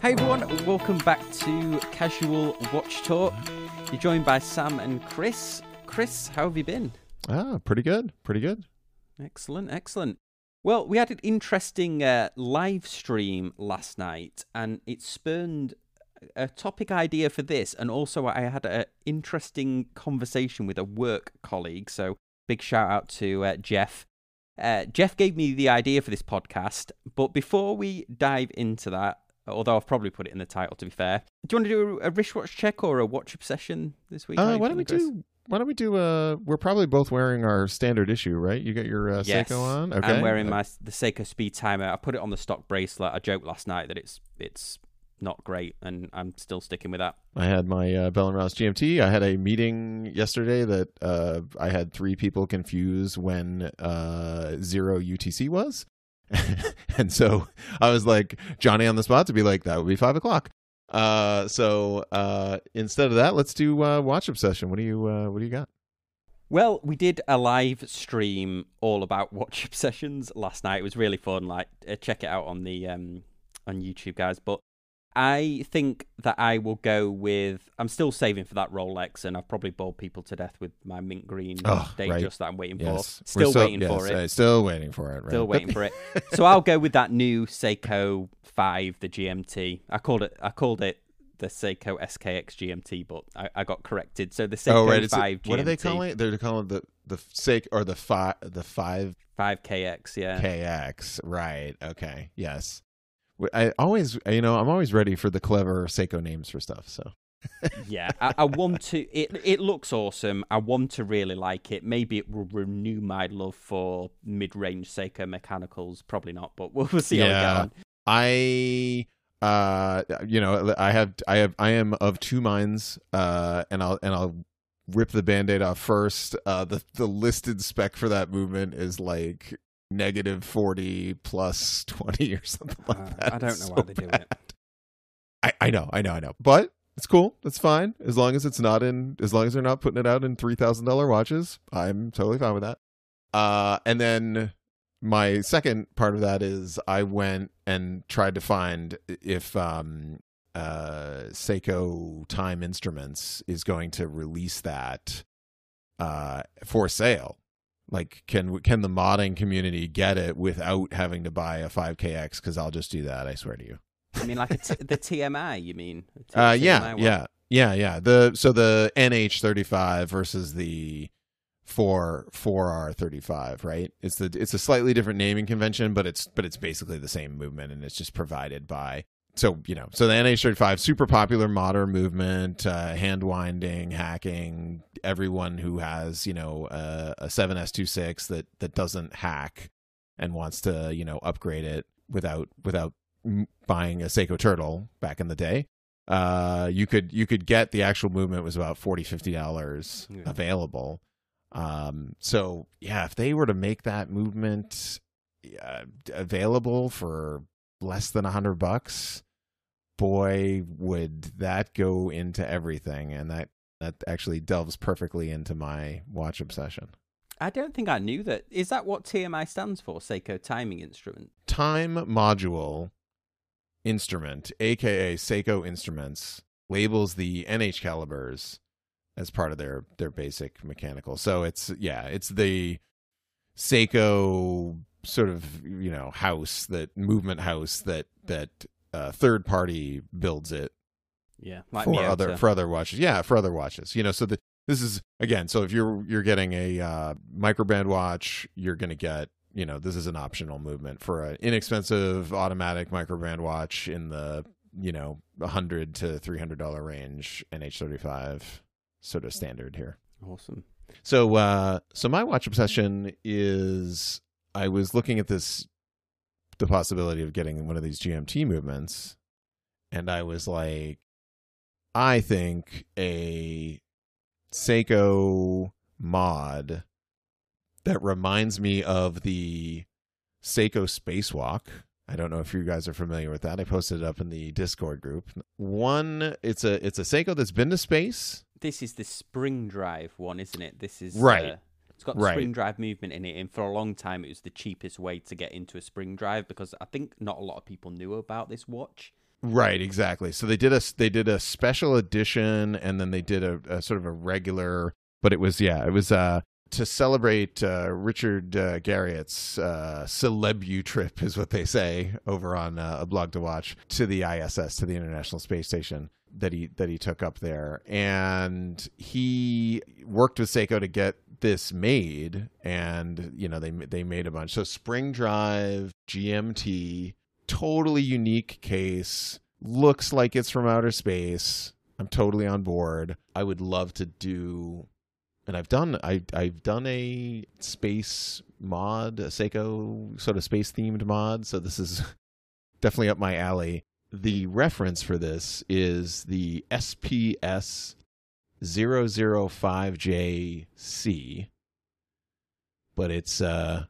Hey everyone, welcome back to Casual Watch Talk. You're joined by Sam and Kris. Kris, how have you been? Ah, pretty good. Pretty good. Excellent, excellent. Well, we had an interesting uh, live stream last night, and it spurned a topic idea for this. And also, I had an interesting conversation with a work colleague. So, big shout out to uh, Jeff. Uh, Jeff gave me the idea for this podcast. But before we dive into that, although I've probably put it in the title to be fair, do you want to do a, a wristwatch check or a watch obsession this week? Uh, why don't we Kris? do? Why don't we do? Uh, we're probably both wearing our standard issue, right? You got your uh, Yes. Seiko on. Okay. I'm wearing Uh, my the Seiko Speed Timer. I put it on the stock bracelet. I joked last night that it's it's not great, and I'm still sticking with that. I had my uh, Bell and Ross GMT. I had a meeting yesterday that uh, I had three people confuse when uh, zero UTC was, and so I was like Johnny on the spot to be like that would be five o'clock. Uh, so uh, instead of that, let's do uh, Watch Obsession. What do you uh, What do you got? Well, we did a live stream all about watch obsessions last night. It was really fun. Like, uh, check it out on the um on YouTube, guys. But I think that I will go with. I'm still saving for that Rolex, and I've probably bored people to death with my mint green Oh, Datejust right. that I'm waiting Yes, for. We're Still waiting yes, for it. still waiting for it. Right? Still waiting for it. So I'll go with that new Seiko 5, the GMT. I called it I called it the Seiko SKX GMT, but I, I got corrected. So the oh, Seiko oh right, 5 GMT. what are they calling it? They're calling it the the Seiko the five the five 5KX, yeah. KX. Right. Okay. Yes. I always, you know, I'm always ready for the clever Seiko names for stuff. So yeah, I, I want to. It it looks awesome. I want to really like it. Maybe it will renew my love for mid-range Seiko mechanicals. Probably not, but we'll, we'll see how we Yeah. get on. I, uh, you know, I have, I have, I am of two minds. Uh, and I'll, and I'll rip the band-aid off first. Uh, the the listed spec for that movement is like negative 40 plus 20 or something like Uh, that. I don't It's know so why they do it. I, I know, I know, I know. But it's cool. It's fine. As long as it's not in as long as they're not putting it out in three thousand dollar watches, I'm totally fine with that. Uh and then my second part of that is I went and tried to find if um uh Seiko Time Instruments is going to release that uh for sale. Like can can the modding community get it without having to buy a 5KX cuz I'll just do that, I swear to you. I mean, like a t- the TMI. You mean? T- Uh, yeah, one? yeah, yeah, yeah. The so the NH35 versus the four four R 35, right? It's the it's a slightly different naming convention, but it's but it's basically the same movement, and it's just provided by. So you know, so the NH35 super popular modern movement, uh, hand winding, hacking. Everyone who has you know uh, a 7S26 that that doesn't hack and wants to you know upgrade it without without buying a Seiko Turtle back in the day. Uh, you could you could get the actual movement was about 40 50 dollars Yeah. available. Um, so yeah, if they were to make that movement uh, available for less than a hundred bucks, boy, would that go into everything, and that that actually delves perfectly into my watch obsession. I don't think I knew that. Is that what TMI stands for? Seiko Timing Instrument. time module instrument, aka Seiko Instruments, labels the NH calibers as part of their their basic mechanical. So it's yeah, it's the Seiko sort of you know house that movement house that that uh, third party builds it Yeah, like for other for other watches. Yeah, for other watches. You know, so the this is again. So if you're you're getting a uh, microbrand watch, you're going to get you know this is an optional movement for an inexpensive automatic microbrand watch in the you know hundred to three hundred dollar range. NH35 sort of standard here. Awesome. So uh so my watch obsession is I was looking at this the possibility of getting one of these GMT movements and I was like I think a Seiko mod that reminds me of the Seiko Spacewalk. I don't know if you guys are familiar with that. I posted it up in the Discord group. One, it's a it's a Seiko that's been to space. This is the spring drive one, isn't it? This is Right. Uh, it's got Right. spring drive movement in it, and for a long time, it was the cheapest way to get into a spring drive because I think not a lot of people knew about this watch. Right, exactly. So they did a they did a special edition, and then they did a, a sort of a regular. But it was yeah, it was uh to celebrate uh, Richard uh, Garriott's uh, celebu trip, is what they say over on uh, a blog to watch to the ISS to the International Space Station that he that he took up there, and he worked with Seiko to get this made, and you know they they made a bunch. So Spring Drive GMT, totally unique case, looks like it's from outer space. I'm totally on board. I would love to do and I've done I I've done a space mod, a Seiko sort of space themed mod, so this is definitely up my alley. The reference for this is the SPS 005JC, but it's uh,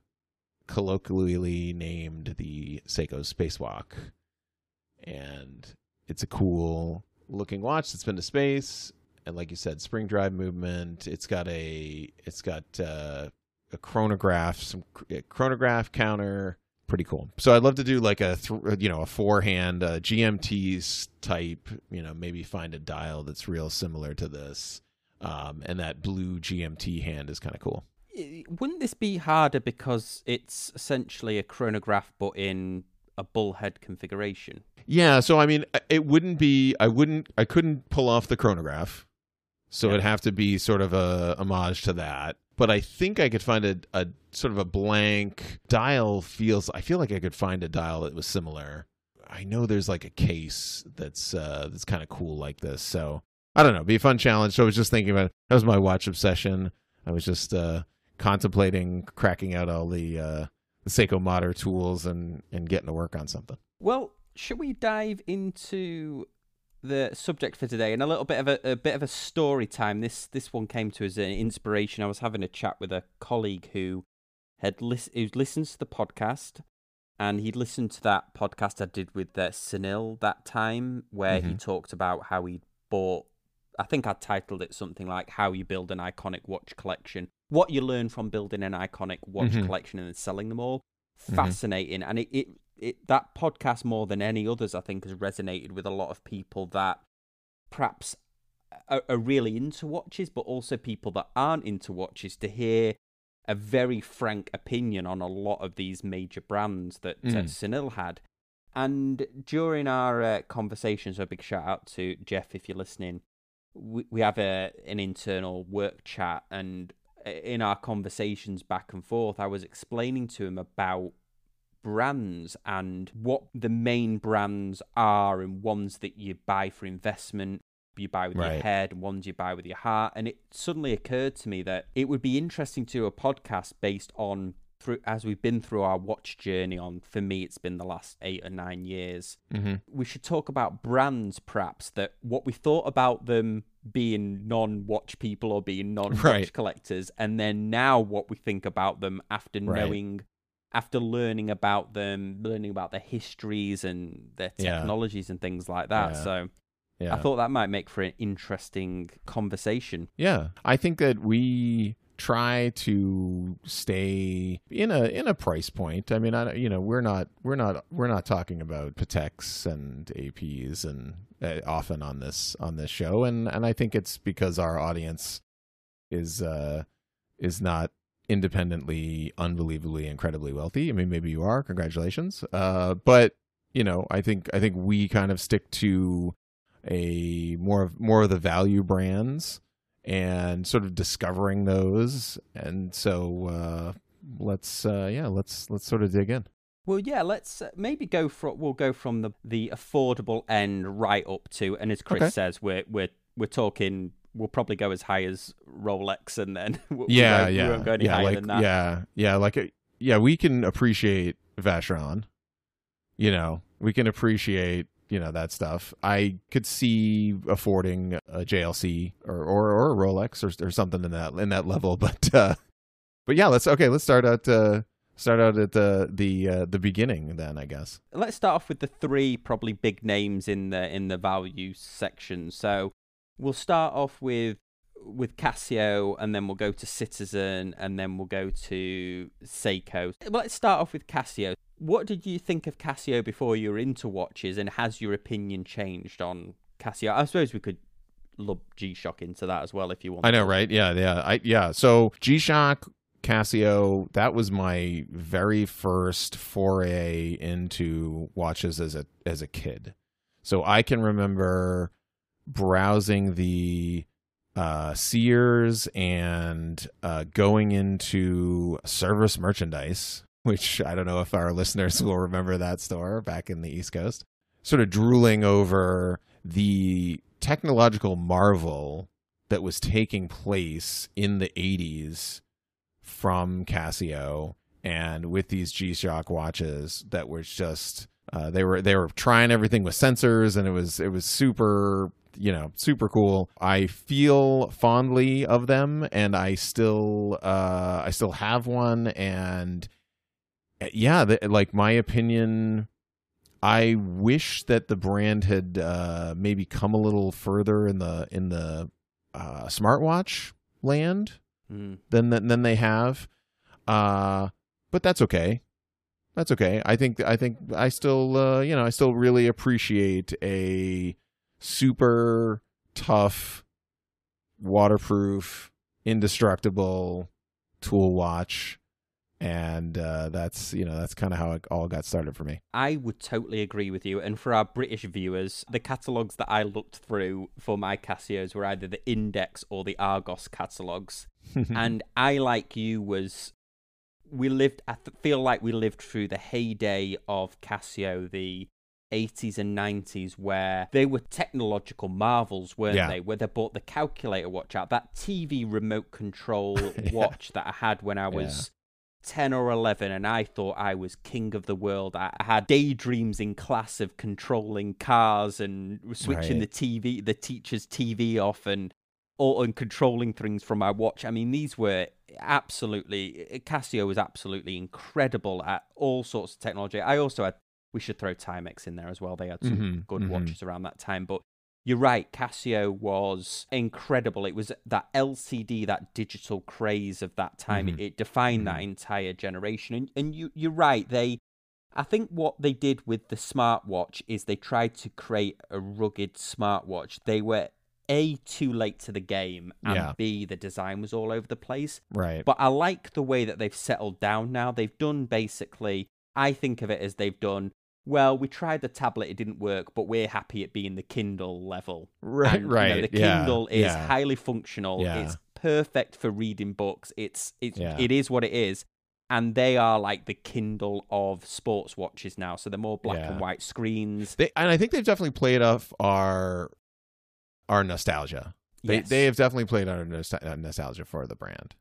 colloquially named the Seiko Spacewalk. And it's a cool looking watch that's been to space and like you said, spring drive movement. It's got a it's got uh, a chronograph, some chronograph counter. Pretty cool. So I'd love to do like a th- uh, you know a four hand uh, GMT's type. You know maybe find a dial that's real similar to this. Um, and that blue GMT hand is kind of cool. Wouldn't this be harder because it's essentially a chronograph but in a bullhead configuration? Yeah, so I mean, it wouldn't be. I wouldn't. I couldn't pull off the chronograph. So yeah. it'd have to be sort of a homage to that. But I think I could find a, a sort of a blank dial feels I feel like I could find a dial that was similar. I know there's like a case that's uh that's kind of cool like this. So I don't know, be a fun challenge. So I was just thinking about that was my watch obsession. I was just uh contemplating cracking out all the uh the Seiko Modder tools and and getting to work on something. Well, should we dive into the subject for today and a little bit of a, a bit of a story time. This this one came to as an inspiration. I was having a chat with a colleague who had lis- who listens to the podcast, and he'd listened to that podcast I did with uh, Sunil that time, where mm-hmm. he talked about how he bought. I think I titled it something like "How You Build an Iconic Watch Collection." What you learn from building an iconic watch mm-hmm. collection and then selling them all. Mm-hmm. Fascinating, mm-hmm. and it, it it that podcast more than any others I think has resonated with a lot of people that perhaps are, are, really into watches, but also people that aren't into watches to hear a very frank opinion on a lot of these major brands that mm. uh, Sunil had. And during our uh, conversations, a big shout out to Jeff if you're listening. We we have a an internal work chat, and uh, in our conversations back and forth, I was explaining to him about brands and what the main brands are and ones that you buy for investment you buy with right. your head and ones you buy with your heart and it suddenly occurred to me that it would be interesting to do a podcast based on through as we've been through our watch journey on for me it's been the last eight or nine years mm-hmm. we should talk about brands perhaps that what we thought about them being non-watch people or being non-watch right. collectors and then now what we think about them after right. knowing after learning about them, learning about their histories and their technologies yeah. and things like that. Yeah. So yeah. I thought that might make for an interesting conversation. Yeah. I think that we try to stay in a in a price point. I mean, I you know, we're not we're not we're not talking about Pateks and APs and uh, often on this on this show and and I think it's because our audience is uh is not independently, unbelievably, incredibly wealthy. I mean, maybe you are. Congratulations. Uh, but you know, I think I think we kind of stick to a more of more of the value brands and sort of discovering those. And so uh, let's uh, yeah, let's let's sort of dig in. Well, yeah, let's uh, maybe go from we'll go from the the affordable end right up to, and as Kris okay. says, we're we're we're talking we'll probably go as high as Rolex, and then we yeah, won't, yeah, we won't go any yeah, higher like, than that. Yeah, yeah, like a, uh, yeah, we can appreciate Vacheron. You know, we can appreciate you know that stuff. I could see affording a JLC or or, or a Rolex or, or something in that in that level, but uh, but yeah, let's okay. Let's start out. Uh, start out at the the uh, the beginning then i guess let's start off with the three probably big names in the in the value section so we'll start off with with Casio, and then we'll go to Citizen, and then we'll go to Seiko. Well, let's start off with Casio. what did you think of Casio before you were into watches, and has your opinion changed on Casio? I suppose we could lump G Shock into that as well if you want. I know, right? Yeah, yeah, I, yeah. So G Shock, Casio, that was my very first foray into watches as a as a kid. So I can remember browsing the uh, Sears and uh, going into service merchandise, which I don't know if our listeners will remember that store back in the East Coast, sort of drooling over the technological marvel that was taking place in the 80s from Casio and with these G-Shock watches that were just uh, they were they were trying everything with sensors and it was it was super you know super cool. I feel fondly of them and i still uh i still have one and yeah the, like my opinion i wish that the brand had uh maybe come a little further in the in the uh smartwatch land Mm. than than they have. Uh but that's okay. That's okay. I think i think i still uh you know i still really appreciate a super tough waterproof indestructible tool watch and uh that's you know that's kind of how it all got started for me I would totally agree with you. And for our British viewers, the catalogues that I looked through for my Casios were either the Index or the Argos catalogues. and I, like you, was we lived. I feel like we lived through the heyday of Casio, the 80s and 90s, where they were technological marvels, weren't Yeah. they? Where they bought the calculator watch out, that TV remote control watch that I had when I was. 10 or 11 and I thought I was king of the world. I I had daydreams in class of controlling cars and switching Right. the TV, the teacher's TV off and or and controlling things from my watch. I mean, these were absolutely Casio was absolutely incredible at all sorts of technology. I also had we should throw Timex in there as well. They had some Mhm, good mhm. watches around that time, but you're right. Casio was incredible. It was that LCD, that digital craze of that time. Mhm. It, it defined that entire generation. And, and you, you're right. They, I think what they did with the smartwatch is they tried to create a rugged smartwatch. They were a too late to the game, and Yeah. b the design was all over the place. right But I like the way that they've settled down now. They've done basically, I think of it as they've done, well, we tried the tablet, it didn't work, but we're happy at being the Kindle level. right And, you know, right the yeah, Kindle is yeah. highly functional. Yeah. It's perfect for reading books. It's it's Yeah. it is what it is. And they are like the Kindle of sports watches now. So they're more black Yeah. and white screens. they and i think they've definitely played off our our nostalgia they Yes. they have definitely played on our uh, nostalgia for the brand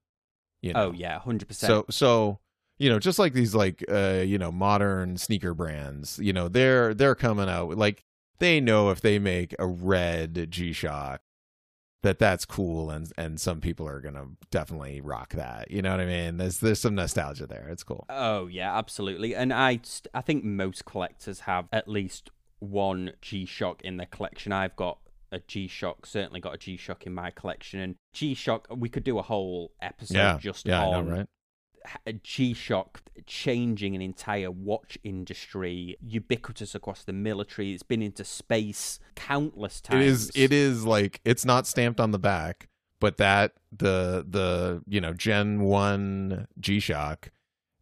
you know? Oh yeah, hundred percent. so so you know just like these like uh you know modern sneaker brands you know they're they're coming out like they know if they make a red g-shock that that's cool and and some people are gonna definitely rock that you know what i mean there's there's some nostalgia there it's cool Oh yeah, absolutely. And I st- I think most collectors have at least one G Shock in their collection. I've got a G Shock, certainly got a G Shock in my collection. And G Shock, we could do a whole episode yeah just yeah on know right G Shock changing an entire watch industry, ubiquitous across the military. It's been into space countless times. It is it is like it's not stamped on the back, but that the the you know Gen 1 G-Shock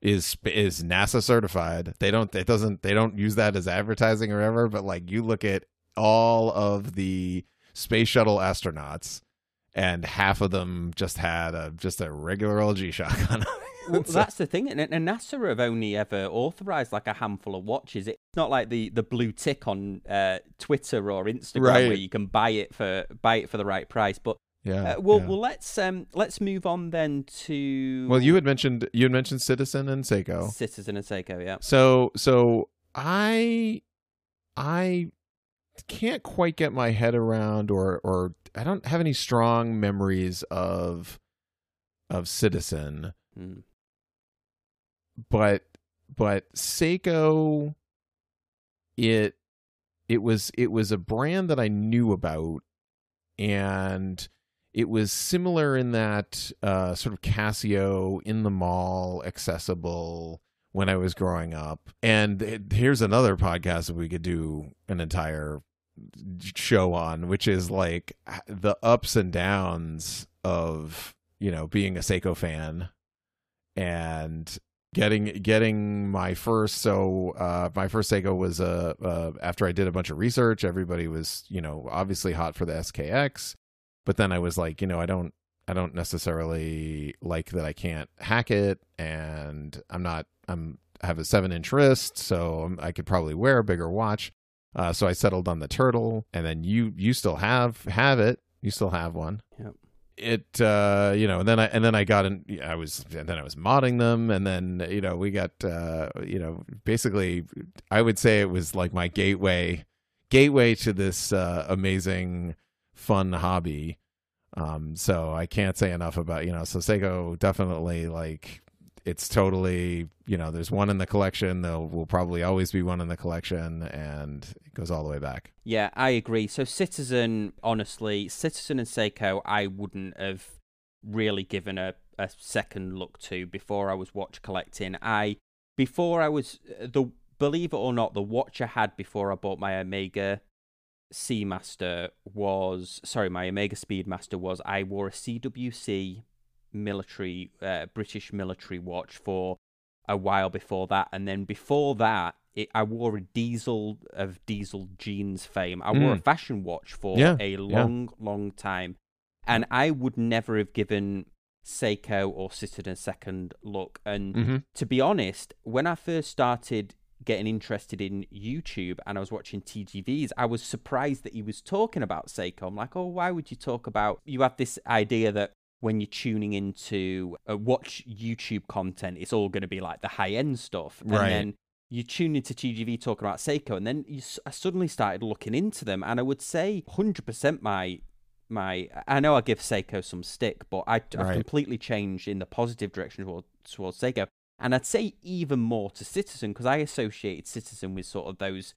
is is NASA certified. They don't it doesn't they don't use that as advertising or whatever, but like you look at all of the space shuttle astronauts and half of them just had a just a regular old G-Shock on. Well, that's the thing, and, and NASA have only ever authorized like a handful of watches. It's not like the, the blue tick on uh, Twitter or Instagram Right. where you can buy it for buy it for the right price. But yeah. uh, well, yeah. well, let's um let's move on then to Well, you had mentioned you had mentioned Citizen and Seiko. Citizen and Seiko, yeah. So so I I can't quite get my head around or or I don't have any strong memories of of Citizen, Hmm. but but Seiko it it was it was a brand that I knew about and it was similar in that uh, sort of Casio in the mall accessible when I was growing up. And it- here's another podcast that we could do an entire show on, which is like the ups and downs of, you know, being a Seiko fan and getting getting my first so uh my first Seiko was uh, uh after I did a bunch of research everybody was you know obviously hot for the SKX but then I was like you know I don't I don't necessarily like that I can't hack it and I'm not I'm I have a 7 inch wrist so I could probably wear a bigger watch. Uh so I settled on the turtle and then you you still have have it. You still have one. Yep. it uh you know and then i and then i got in i was and then i was modding them and then you know we got uh you know basically i would say it was like my gateway gateway to this uh amazing fun hobby um so i can't say enough about you know so seiko definitely like it's totally you know there's one in the collection there will probably always be one in the collection and it goes all the way back Yeah, I agree. So Citizen, honestly, Citizen and Seiko, I wouldn't have really given a, a second look to before I was watch collecting. I before I was the believe it or not, the watch I had before I bought my Omega Seamaster was sorry, my Omega Speedmaster was I wore a CWC military uh, British military watch for a while before that, and then before that, it, I wore a Diesel of Diesel jeans fame. I wore a Mm. fashion watch for Yeah, a long, long time, and I would never have given Seiko or Citizen a second look. And mm-hmm. to be honest, when I first started getting interested in YouTube and I was watching TGVs, I was surprised that he was talking about Seiko. I'm like, oh, why would you talk about? You have this idea that when you're tuning into uh, watch YouTube content, it's all going to be like the high end stuff, and Right. then you tune into TGV talking about Seiko, and then you, s- I suddenly started looking into them, and I would say 100% my my I know I give Seiko some stick, but I, I've Right. completely changed in the positive direction towards, towards Seiko. And I'd say even more to Citizen because I associated Citizen with sort of those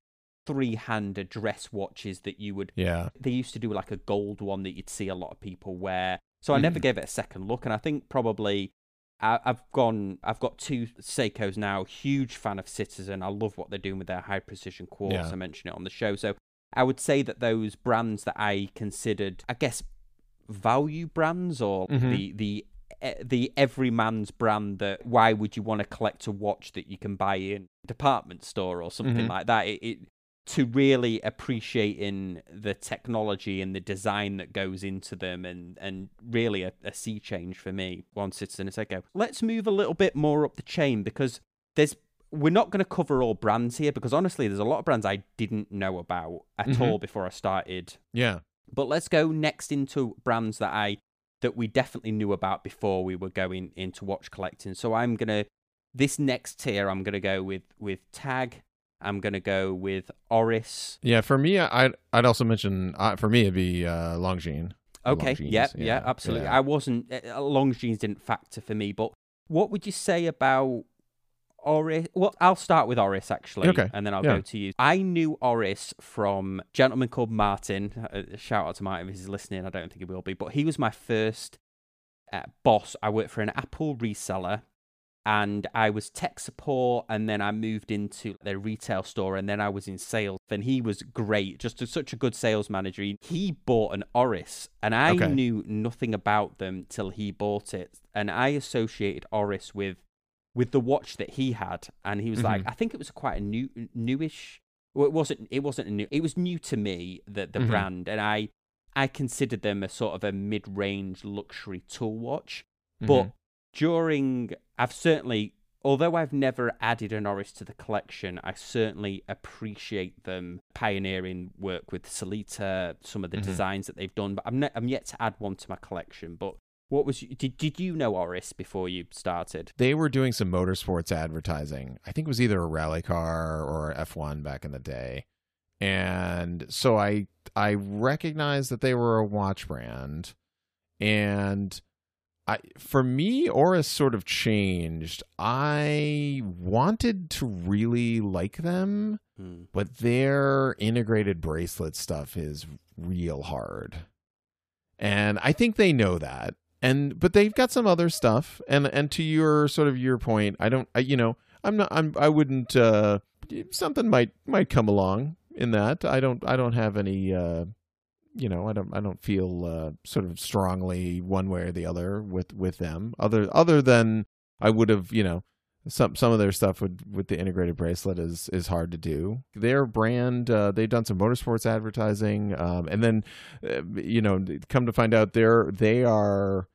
three-hand address watches that you would. yeah They used to do like a gold one that you'd see a lot of people wear. So I never Mhm. gave it a second look, and I think probably I, I've gone. I've got two Seikos now. Huge fan of Citizen. I love what they're doing with their high precision quartz. Yeah. I mentioned it on the show. So I would say that those brands that I considered, I guess, value brands or Mhm. the the the everyman's brand that why would you want to collect a watch that you can buy in a department store or something Mhm. like that it, it to really appreciating the technology and the design that goes into them and and really a, a sea change for me one citizen a Seiko. let's move a little bit more up the chain because there's we're not going to cover all brands here because honestly there's a lot of brands i didn't know about at Mhm. all before i started yeah but let's go next into brands that I that we definitely knew about before we were going into watch collecting. So I'm gonna this next tier I'm gonna go with with Tag. I'm gonna go with Oris. Yeah, for me, I'd I'd also mention uh, for me it'd be uh, Longines. Okay, Longines, yeah, yeah, yeah, absolutely. yeah. I wasn't uh, Longines didn't factor for me, but what would you say about Oris? Well, I'll start with Oris actually, Okay, and then I'll yeah. go to you. I knew Oris from gentleman called Martin. Uh, shout out to Martin if he's listening. I don't think he will be, but he was my first uh, boss. I worked for an Apple reseller. And I was tech support, and then I moved into their retail store, and then I was in sales. And he was great, just a, such a good sales manager. He, he bought an Oris, and I Okay. knew nothing about them till he bought it. And I associated Oris with with the watch that he had, and he was like, Mm-hmm. I think it was quite a new newish. Well, it wasn't. It wasn't a new. It was new to me the the Mhm. brand, and I I considered them a sort of a mid range luxury tool watch. But during, I've certainly, although I've never added an Oris to the collection, I certainly appreciate them pioneering work with Sellita, some of the Mhm. designs that they've done. But I'm, ne- I'm yet to add one to my collection. But what was did did you know Oris before you started? they were doing some motorsports advertising. I think it was either a rally car or F1 back in the day. And so I I recognized that they were a watch brand and I for me Oris sort of changed. I wanted to really like them, Hmm. but their integrated bracelet stuff is real hard. And I think they know that. And but they've got some other stuff. And and to your sort of your point, I don't I, you know, I'm not. I'm. I wouldn't. Uh, something might might come along in that. I don't. I don't have any. Uh, you know, I don't. I don't feel uh, sort of strongly one way or the other with with them. Other other than I would have. You know, some some of their stuff with with the integrated bracelet is is hard to do. Their brand, uh, they've done some motorsports advertising, um, and then uh, you know, come to find out, they're they are.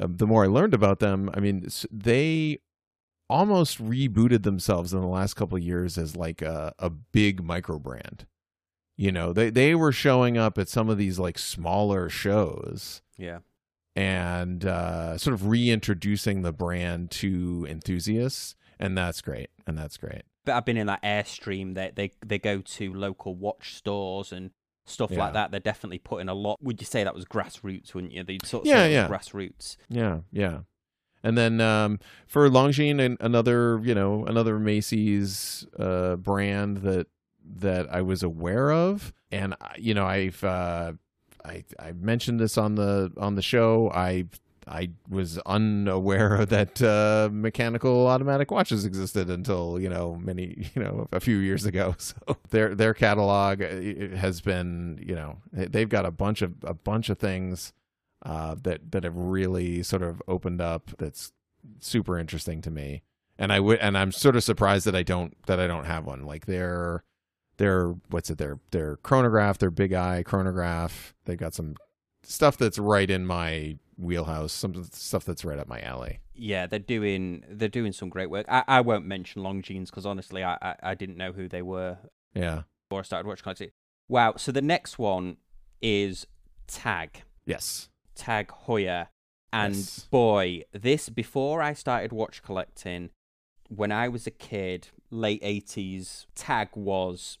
Uh, the more I learned about them, I mean, they almost rebooted themselves in the last couple years as like a, a big micro brand. You know, they they were showing up at some of these like smaller shows. Yeah and uh, sort of reintroducing the brand to enthusiasts, and that's great. And that's great. But I've been in that airstream. They they they go to local watch stores and stuff yeah. like that. They're definitely putting a lot. Would you say that was grassroots? Wouldn't you? They'd sort of yeah, yeah. grassroots. Yeah, yeah. And then um, for Longines, and another you know another Macy's uh, brand that that I was aware of, and you know I've uh, I I mentioned this on the on the show. I I was unaware that uh, mechanical automatic watches existed until you know many you know a few years ago. So their their catalog uh, has been you know they've got a bunch of a bunch of things uh, that that have really sort of opened up. That's super interesting to me. And I would and I'm sort of surprised that I don't that I don't have one. Like they're their what's it their their chronograph, their big eye chronograph. They've got some stuff that's right in my wheelhouse, some stuff that's right up my alley. Yeah, they're doing they're doing some great work. I, I won't mention Longines because honestly, I, I, I didn't know who they were. Yeah, before I started watching Collecting. Wow. So the next one is Tag. Yes. Tag Heuer. And yes. boy, this before I started watch collecting, when I was a kid, late eighties, Tag was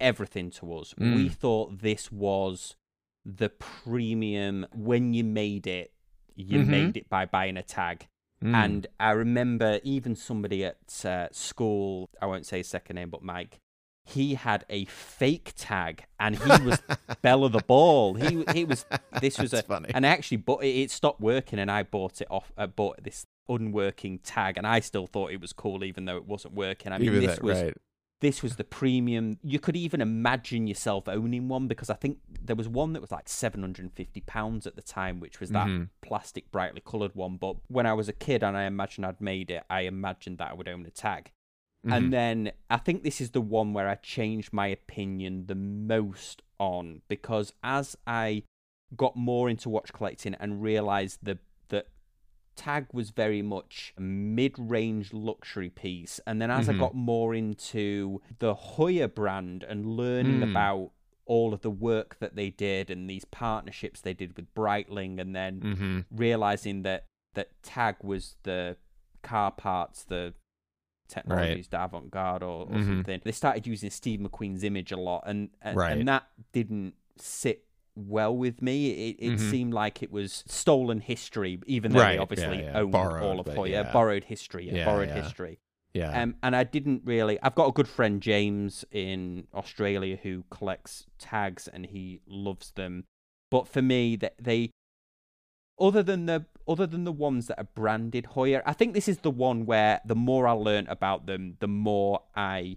everything to us. Mm. We thought this was the premium. When you made it, you mm-hmm. made it by buying a tag. Mm. And I remember even somebody at uh, school, I won't say his second name, but Mike, he had a fake tag and he was Bella the Ball. He he was this was a funny. and I actually but it, it stopped working and I bought it off I bought this unworking tag and I still thought it was cool even though it wasn't working. I mean even this that, was right this was the premium. You could even imagine yourself owning one because I think there was one that was like seven hundred and fifty pounds at the time, which was that mm-hmm. plastic, brightly coloured one. But when I was a kid and I imagined I'd made it, I imagined that I would own a tag. Mm-hmm. And then I think this is the one where I changed my opinion the most on because as I got more into watch collecting and realized the Tag was very much a mid-range luxury piece, and then as mm-hmm. I got more into the Heuer brand and learning mm. about all of the work that they did and these partnerships they did with Breitling, and then mm-hmm. realizing that that Tag was the car parts, the technologies, right. the avant-garde or, or mm-hmm. something. They started using Steve McQueen's image a lot, and and, right. and that didn't sit well with me. It, it mm-hmm. seemed like it was stolen history, even though right. they obviously yeah, yeah. owned borrowed, all of Heuer, yeah. borrowed history, yeah, borrowed history. Yeah. Um, and I didn't really. I've got a good friend James in Australia who collects tags and he loves them. But for me, that they, other than the other than the ones that are branded Heuer, I think this is the one where the more I learned about them, the more I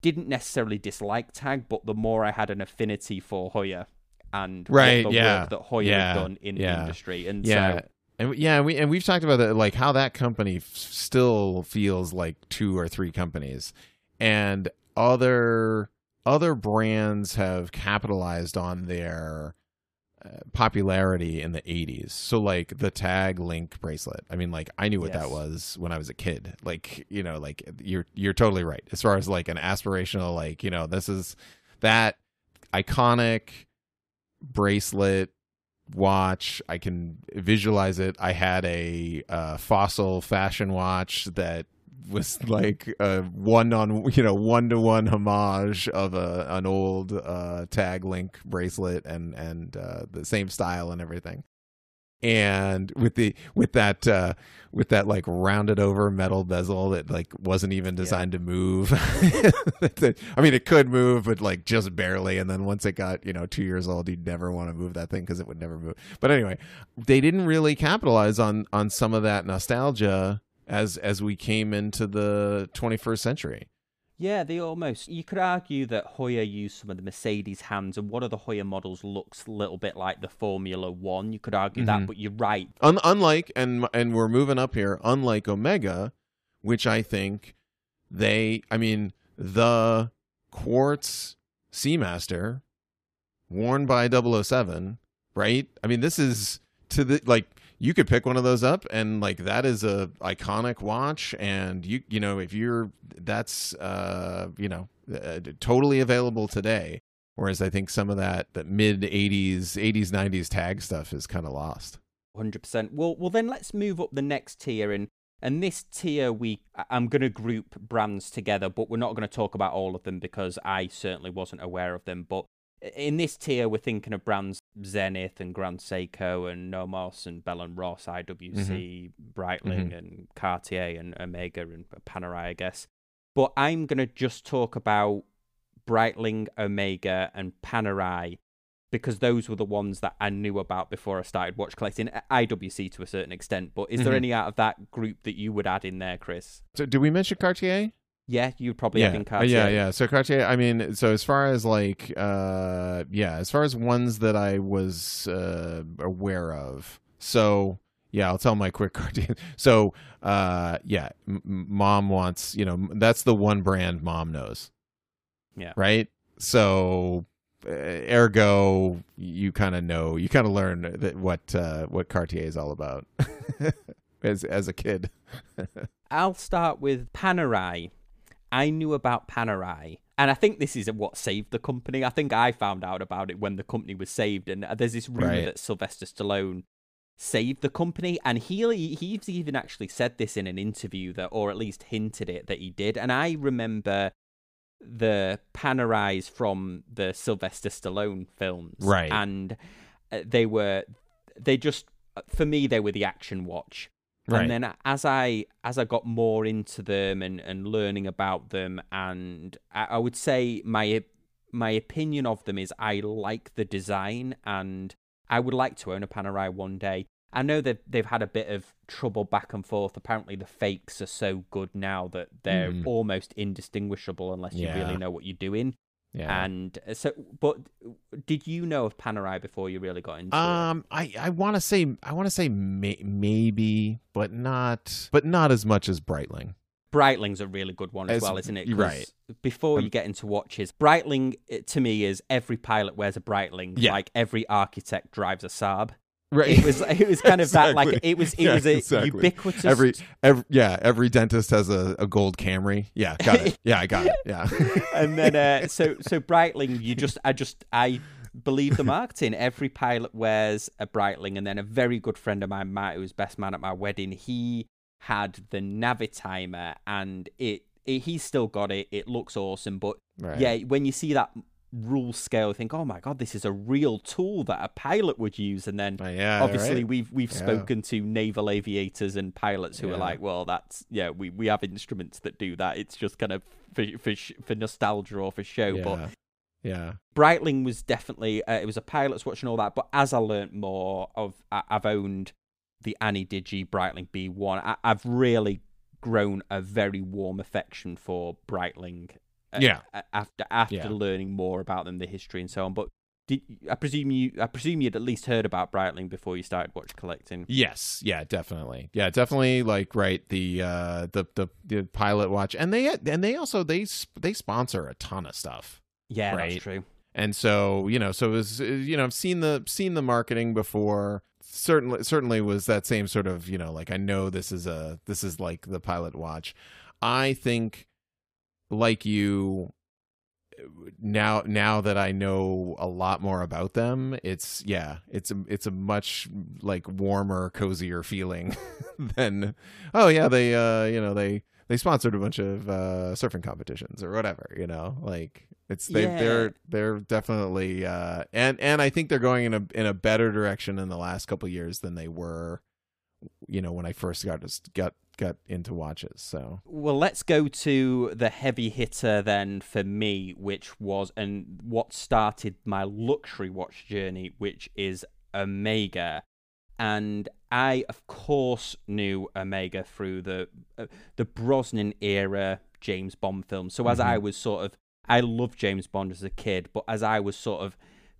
didn't necessarily dislike tag, but the more I had an affinity for Heuer and right, the yeah, work that Heuer yeah, had done in yeah. the industry. And yeah. so and yeah, we and we've talked about that, like how that company f- still feels like two or three companies, and other other brands have capitalized on their uh, popularity in the 80s. So like the tag link bracelet. I mean like I knew what Yes. that was when I was a kid. Like, you know, like you're you're totally right. As far as like an aspirational like, you know, this is that iconic bracelet watch i can visualize it. I had a uh, fossil fashion watch that was like a one on you know one to one homage of a an old uh tag link bracelet and and uh the same style and everything and with the with that uh with that like rounded over metal bezel that like wasn't even designed to move. I mean it could move but like just barely and then once it got you know two years old you'd never want to move that thing because it would never move. But anyway they didn't really capitalize on on some of that nostalgia as as we came into the 21st century. Yeah, they almost. You could argue that Heuer used some of the Mercedes hands, and one of the Heuer models looks a little bit like the Formula One. You could argue Mhm. that, but you're right. Un- unlike and and we're moving up here. Unlike Omega, which I think they, I mean, the Quartz Seamaster worn by 007, right? I mean, this is to the like you could pick one of those up and like that is a iconic watch and you you know if you're that's uh you know uh, totally available today whereas i think some of that that mid 80s 80s 90s tag stuff is kind of lost Hundred percent. Well, well, then let's move up the next tier, and and this tier we I'm going to group brands together, but we're not going to talk about all of them because I certainly wasn't aware of them. But in this tier, we're thinking of brands Zenith and Grand Seiko and Nomos and Bell and Ross, IWC, mm-hmm. Breitling mm-hmm. and Cartier and Omega and Panerai, I guess. But I'm going to just talk about Breitling, Omega, and Panerai because those were the ones that I knew about before I started watch collecting. Uh, IWC to a certain extent, but is there Mhm. any out of that group that you would add in there, Kris? so did we mention cartier Yeah, you'd probably yeah, in uh, Cartier. yeah, yeah. So Cartier, I mean, so as far as like, uh, yeah, as far as ones that I was uh, aware of, so yeah, I'll tell my quick Cartier. So, uh, yeah, m- m- mom wants, you know, that's the one brand mom knows. Yeah. Right. So, uh, ergo, you kind of know, you kind of learn that what uh, what Cartier is all about as as a kid. I'll start with Panerai. I knew about Panerai, and I think this is what saved the company. I think I found out about it when the company was saved, and there's this rumor Right. that Sylvester Stallone saved the company, and he he's even actually said this in an interview that, or at least hinted it that he did. And I remember the Panerais from the Sylvester Stallone films, Right. And uh, they were they just for me they were the action watch. Right. And then as I as I got more into them and, and learning about them, and I, I would say my my opinion of them is I like the design, and I would like to own a Panerai one day. I know that they've had a bit of trouble back and forth. Apparently, the fakes are so good now that they're Mm. almost indistinguishable unless you Yeah. really know what you're doing. Yeah. And uh, so, but did you know of Panerai before you really got into it? Um, I I want to say I want to say may, maybe, but not, but not as much as Breitling. Breitling's a really good one as, As- well, isn't it? right. Before Um, you get into watches, Breitling to me is every pilot wears a Breitling, Yeah. like every architect drives a Saab. Right. It was it was kind of that like it was it Yeah, was a exactly. ubiquitous Every every yeah, every dentist has a, a gold Camry. Yeah, got it. Yeah, I got it. Yeah. and then uh, so so Breitling, you just I just I believe the marketing. Every pilot wears a Breitling, and then a very good friend of mine, Matt, who was best man at my wedding, he had the Navitimer, and it, it he's still got it. It looks awesome, but Right. yeah, when you see that rule scale, think, oh my god, this is a real tool that a pilot would use, and then. Uh, yeah. Obviously, right. we've we've Yeah. spoken to naval aviators and pilots who Yeah. are like, well, that's yeah, we, we have instruments that do that. It's just kind of for for, for nostalgia or for show. But Yeah. Breitling was definitely uh, it was a pilot's watch and all that. But as I learnt more of, I, I've owned the Ana-Digi Breitling B1. I, I've really grown a very warm affection for Breitling. Yeah. After after Yeah. learning more about them, the history and so on. But did I presume you? I presume you'd at least heard about Breitling before you started watch collecting. Yes, yeah, definitely, yeah, definitely. Like, right, the uh, the the the pilot watch, and they and they also they they sponsor a ton of stuff, Yeah, Right. that's true. and so you know, so it was uh, you know, I've seen the seen the marketing before. Certainly, certainly was that same sort of you know, like I know this is a this is like the pilot watch. I think, like you, now now that I know a lot more about them, it's yeah, it's a it's a much like warmer, cozier feeling than oh yeah, they uh you know they they sponsored a bunch of uh surfing competitions or whatever, you know. Like it's they Yeah. they're they're definitely uh and and I think they're going in a in a better direction in the last couple years than they were you know when I first got got got into watches. So Well, let's go to the heavy hitter then for me, which was and what started my luxury watch journey, which is Omega. and I, of course, knew Omega through the uh, the Brosnan era James Bond films. So as Mm-hmm. I was sort of, I loved James Bond as a kid, but as I was sort of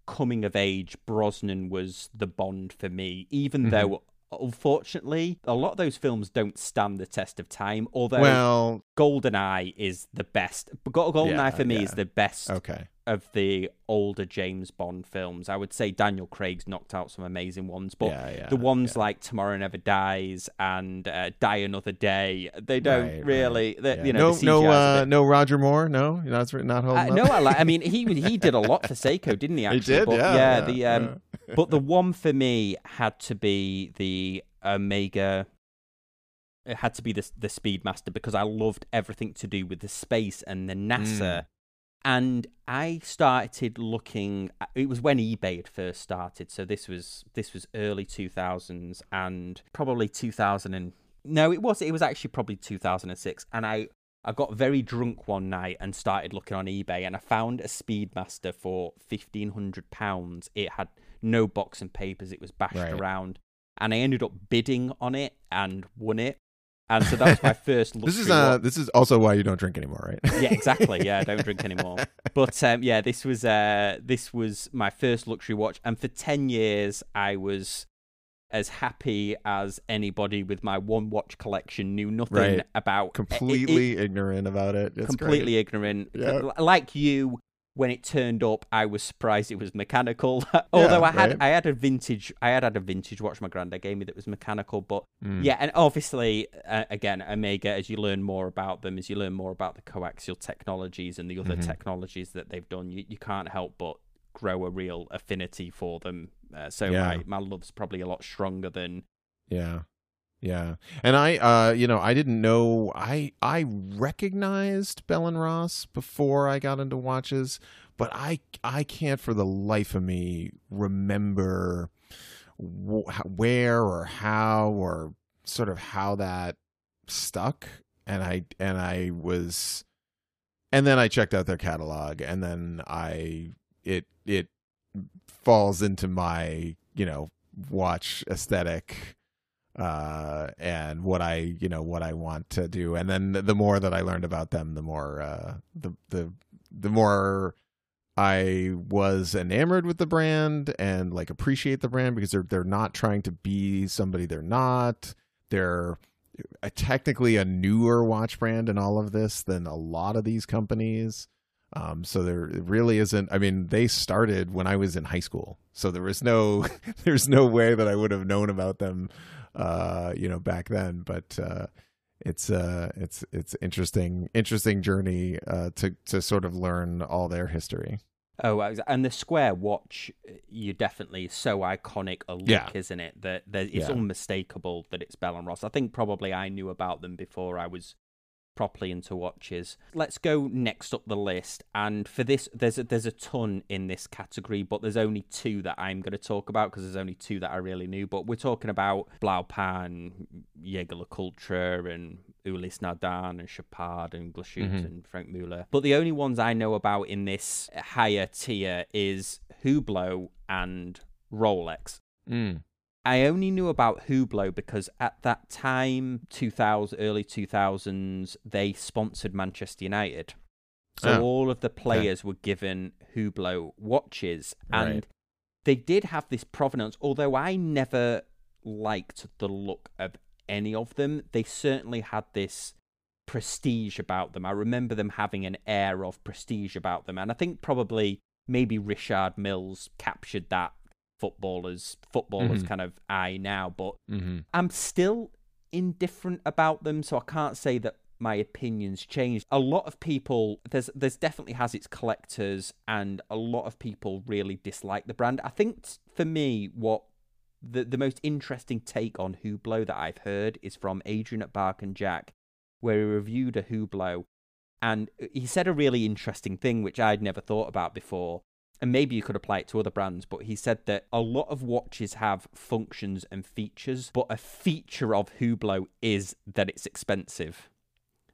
coming of age, Brosnan was the Bond for me. Even Mm-hmm. though, unfortunately, a lot of those films don't stand the test of time. Although Well, GoldenEye is the best. Go- GoldenEye Yeah, for me yeah. is the best okay. of the older James Bond films. I would say Daniel Craig's knocked out some amazing ones, but Yeah, the ones like Tomorrow Never Dies and uh, Die Another Day, they don't Right, really. they- Yeah. You know, no, no, CGI 's a uh, no Roger Moore. No, not not holding uh, up. no, I like. I mean, he he did a lot for Seiko, didn't he? He did, But yeah, yeah. yeah, the um, but the one for me had to be the Omega. It had to be the the Speedmaster because I loved everything to do with the space and the NASA. Mm. And I started looking. It was when eBay had first started, so this was this was early two thousands and probably two thousand and no, it was it was actually probably two thousand and six. And I I got very drunk one night and started looking on eBay, and I found a Speedmaster for fifteen hundred pounds. It had no box and papers; it was bashed Right. around, and I ended up bidding on it and won it. And so that was my first. This is uh, this is also why you don't drink anymore, right? yeah, exactly. Yeah, I don't drink anymore. But um, yeah, this was uh, this was my first luxury watch, and for ten years I was as happy as anybody with my one watch collection. Knew nothing Right. about it- it- completely ignorant about it. It's completely ignorant. Yeah. L- Like you, when it turned up, I was surprised it was mechanical. Although I had right. I had a vintage I had had a vintage watch my granddad gave me that was mechanical, but. Mm. yeah, and obviously, uh, again, Omega, as you learn more about them, as you learn more about the coaxial technologies and the other Mhm. technologies that they've done, you, you can't help but grow a real affinity for them. Uh, so Yeah. my, my love's probably a lot stronger than. Yeah. Yeah. And I uh you know, I didn't know I I recognized Bell and Ross before I got into watches, but I I can't for the life of me remember wh- where or how or sort of how that stuck and I and I was and then I checked out their catalog and then I it it falls into my, you know, watch aesthetic uh and what i you know what i want to do. And then the more that i learned about them the more uh the the the more i was enamored with the brand and like appreciate the brand because they're they're not trying to be somebody they're not. They're a, technically a newer watch brand in all of this than a lot of these companies. Um, so there really isn't. I mean, they started when I was in high school, so there was no, there's no way that I would have known about them, uh, you know, back then. But uh, it's uh, it's it's interesting, interesting journey uh, to to sort of learn all their history. Oh, and the square watch, uh, you definitely so iconic a look, Yeah. isn't it? That that it's Yeah. unmistakable that it's Bell and Ross. I think probably I knew about them before I was properly into watches. Let's go next up the list, and for this, there's a, there's a ton in this category, but there's only two that I'm going to talk about because there's only two that I really knew. But we're talking about Blancpain, Jaeger Culture, and Ulysse Nardin, and Chopard, and Glashütte, Mhm. and Franck Muller. But the only ones I know about in this higher tier is Hublot and Rolex. Mm. I only knew about Hublot because at that time, 2000, early 2000s, they sponsored Manchester United. So Oh, all of the players were given Hublot watches. And Right. they did have this provenance, although I never liked the look of any of them. They certainly had this prestige about them. I remember them having an air of prestige about them. And I think probably maybe Richard Mills captured that footballers footballers Mhm. kind of eye now but hmm i'm still indifferent about them so i can't say that my opinions changed. A lot of people there's there's definitely has its collectors and a lot of people really dislike the brand. I think for me what the the most interesting take on Hublot that I've heard is from Adrian at Bark and Jack, where he reviewed a Hublot, and he said a really interesting thing which I'd never thought about before, and maybe you could apply it to other brands. But he said that a lot of watches have functions and features, but a feature of Hublot is that it's expensive.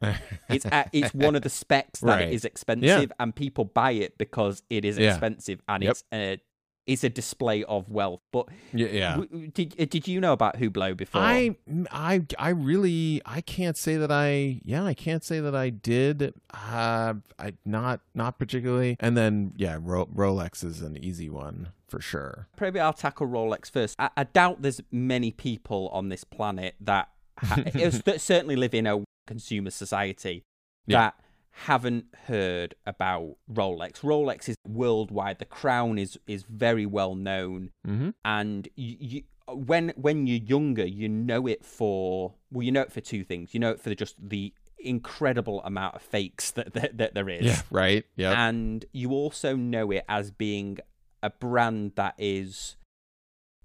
It's it's one of the specs that Right. it is expensive, and people buy it because it is Yeah. expensive and Yep. it's a is a display of wealth. But Yeah, yeah. w- did uh, did you know about Hublot before? I I I really I can't say that I yeah I can't say that I did uh I not not particularly and then yeah Ro- Rolex is an easy one for sure Probably I'll tackle Rolex first. I, I doubt there's many people on this planet that ha- that certainly live in a consumer society Yeah. Haven't heard about Rolex. Rolex is worldwide. The crown is is very well known, mm-hmm. and you, you when when you're younger, you know it for well, you know it for two things. You know it for just the incredible amount of fakes that that, that there is yeah right yeah and you also know it as being a brand that is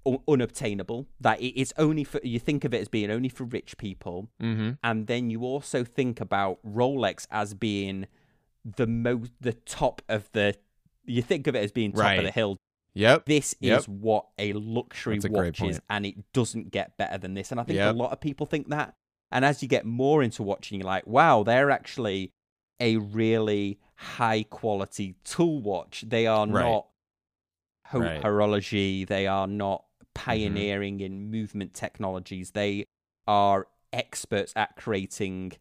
un- unobtainable that it- it's only for you think of it as being only for rich people mm-hmm. and then you also think about Rolex as being the most the top of the you think of it as being top Right. of the hill yep this Yep. is what a luxury a watch is and it doesn't get better than this and i think Yep. a lot of people think that and as you get more into watching you're like wow they're actually a really high quality tool watch they are Right. not ho- Right. Horology they are not pioneering in movement technologies they are experts at creating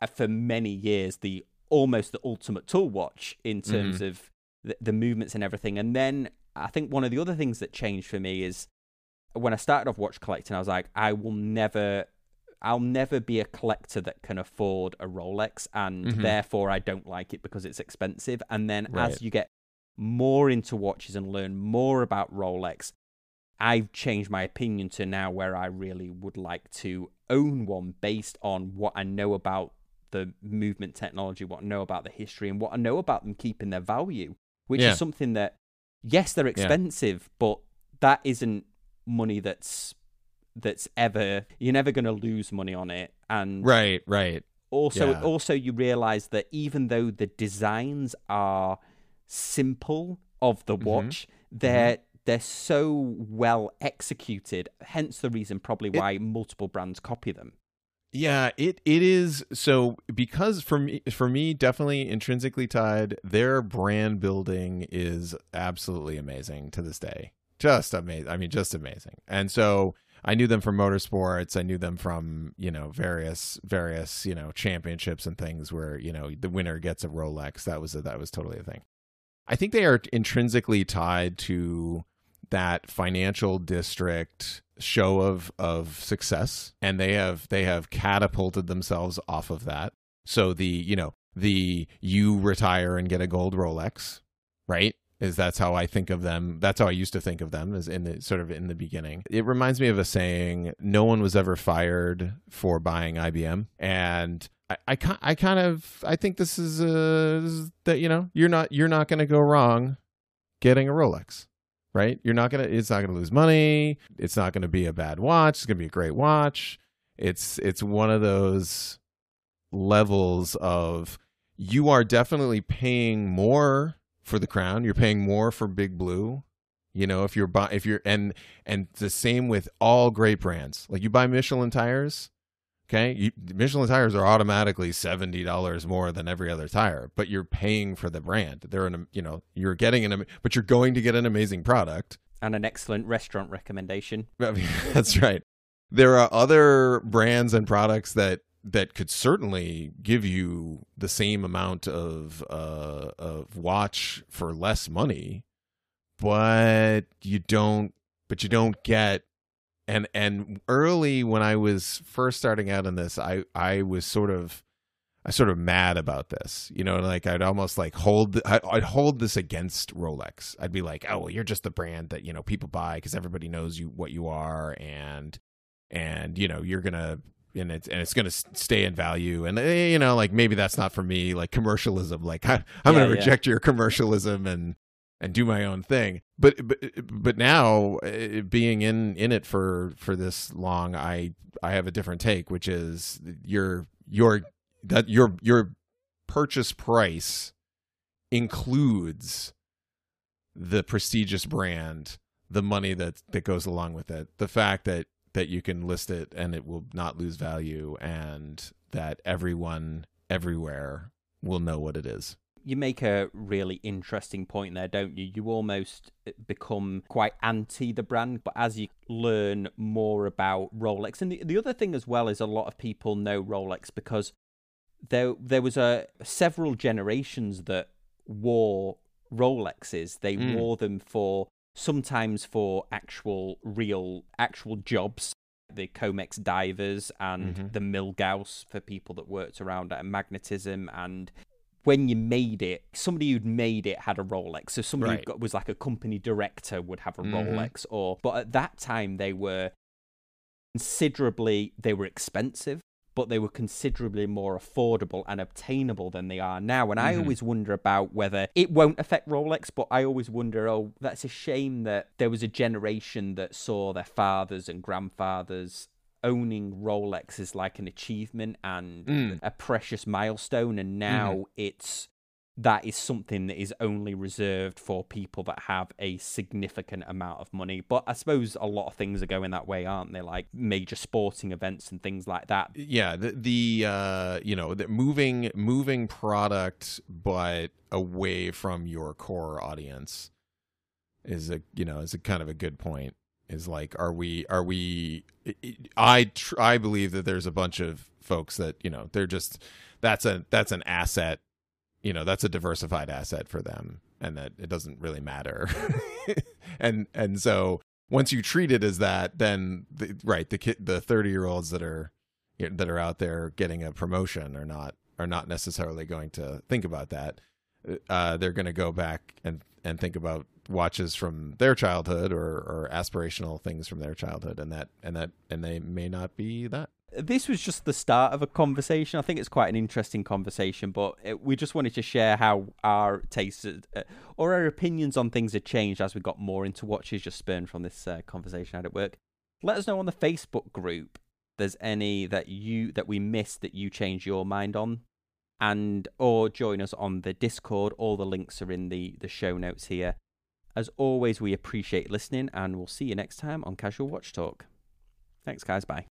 uh, for many years the almost the ultimate tool watch in terms Mm-hmm. of the, the movements and everything and then i think one of the other things that changed for me is when i started off watch collecting i was like i will never i'll never be a collector that can afford a rolex and Mhm. therefore i don't like it because it's expensive and then Right. as you get more into watches and learn more about rolex I've changed my opinion to now where I really would like to own one based on what I know about the movement technology, what I know about the history, and what I know about them keeping their value, which Yeah. is something that, yes, they're expensive, but that isn't money that's that's ever you're never going to lose money on it and right right also Yeah. also you realize that even though the designs are simple of the Mhm. watch they're they're so well executed hence the reason probably It- why multiple brands copy them Yeah, it it is so because for me for me definitely intrinsically tied. Their brand building is absolutely amazing to this day. Just amazing. I mean, just amazing. And so I knew them from motorsports. I knew them from you know various various you know championships and things where you know the winner gets a Rolex. That was a, that was totally a thing. I think they are intrinsically tied to that financial district show of of success and they have they have catapulted themselves off of that. So the you know the you retire and get a gold rolex right? Is that's how i think of them. That's how i used to think of them as in the sort of in the beginning. It reminds me of a saying no one was ever fired for buying ibm and I, I, I kind of I think this is uh this is that you know you're not you're not going to go wrong getting a Rolex right? You're not gonna. It's not gonna lose money. It's not gonna be a bad watch. It's gonna be a great watch. It's it's one of those levels of you are definitely paying more for the crown. You're paying more for Big Blue. You know, if you're buy if you're and and the same with all great brands. Like you buy Michelin tires, okay? You, Michelin tires are automatically seventy dollars more than every other tire, but you're paying for the brand. They're an you know you're getting an but you're going to get an amazing product. and an excellent restaurant recommendation that's right. There are other brands and products that that could certainly give you the same amount of uh, of watch for less money, but you don't. But you don't get. And and early when I was first starting out in this, I I was sort of. I sort of mad about this, you know, like I'd almost like hold, I'd hold this against Rolex. I'd be like, oh, well, you're just the brand that you know people buy because everybody knows you what you are, and and you know you're gonna and it's and it's gonna stay in value, and eh, you know like maybe that's not for me, like commercialism, like I, I'm Yeah, gonna yeah. reject your commercialism and and do my own thing. But but but now eh, being in in it for for this long, I I have a different take, which is your your that your your purchase price includes the prestigious brand, the money that that goes along with it, the fact that that you can list it and it will not lose value, and that everyone everywhere will know what it is. You make a really interesting point there, don't you? You almost uh, become quite anti the brand, but as you learn more about Rolex, and the, the other thing as well is a lot of people know Rolex because there there was a several generations that wore Rolexes. They Mm. wore them for sometimes for actual real actual jobs the Comex divers and Mhm. the Milgauss for people that worked around at magnetism and when you made it, somebody who'd made it had a Rolex. So somebody who Right. got, was like a company director would have a Mhm. Rolex. Or but at that time they were considerably they were expensive, but they were considerably more affordable and obtainable than they are now. And I Mhm. always wonder about whether it won't affect Rolex, but I always wonder, oh, that's a shame that there was a generation that saw their fathers and grandfathers owning Rolex is like an achievement and Mm. a precious milestone, and now it's that is something that is only reserved for people that have a significant amount of money. But I suppose a lot of things are going that way, aren't they? Like major sporting events and things like that. yeah the, the uh you know the moving moving product but away from your core audience is a you know is a kind of a good point is like are we are we i tr- i believe that there's a bunch of folks that you know they're just that's a that's an asset you know that's a diversified asset for them and that it doesn't really matter. And and so once you treat it as that then the, right the kid the 30 year olds that are that are out there getting a promotion are not are not necessarily going to think about that. Uh, they're going to go back and and think about watches from their childhood or or aspirational things from their childhood and that and that and they may not be that This was just the start of a conversation. I think it's quite an interesting conversation, but it, we just wanted to share how our tastes uh, or our opinions on things had changed as we got more into watches, just spurned from this uh, conversation at work. Let us know on the Facebook group. There's any that you that we missed that you changed your mind on, and or join us on the Discord. All the links are in the the show notes here. As always, we appreciate listening, and we'll see you next time on Casual Watch Talk. Thanks, guys. Bye.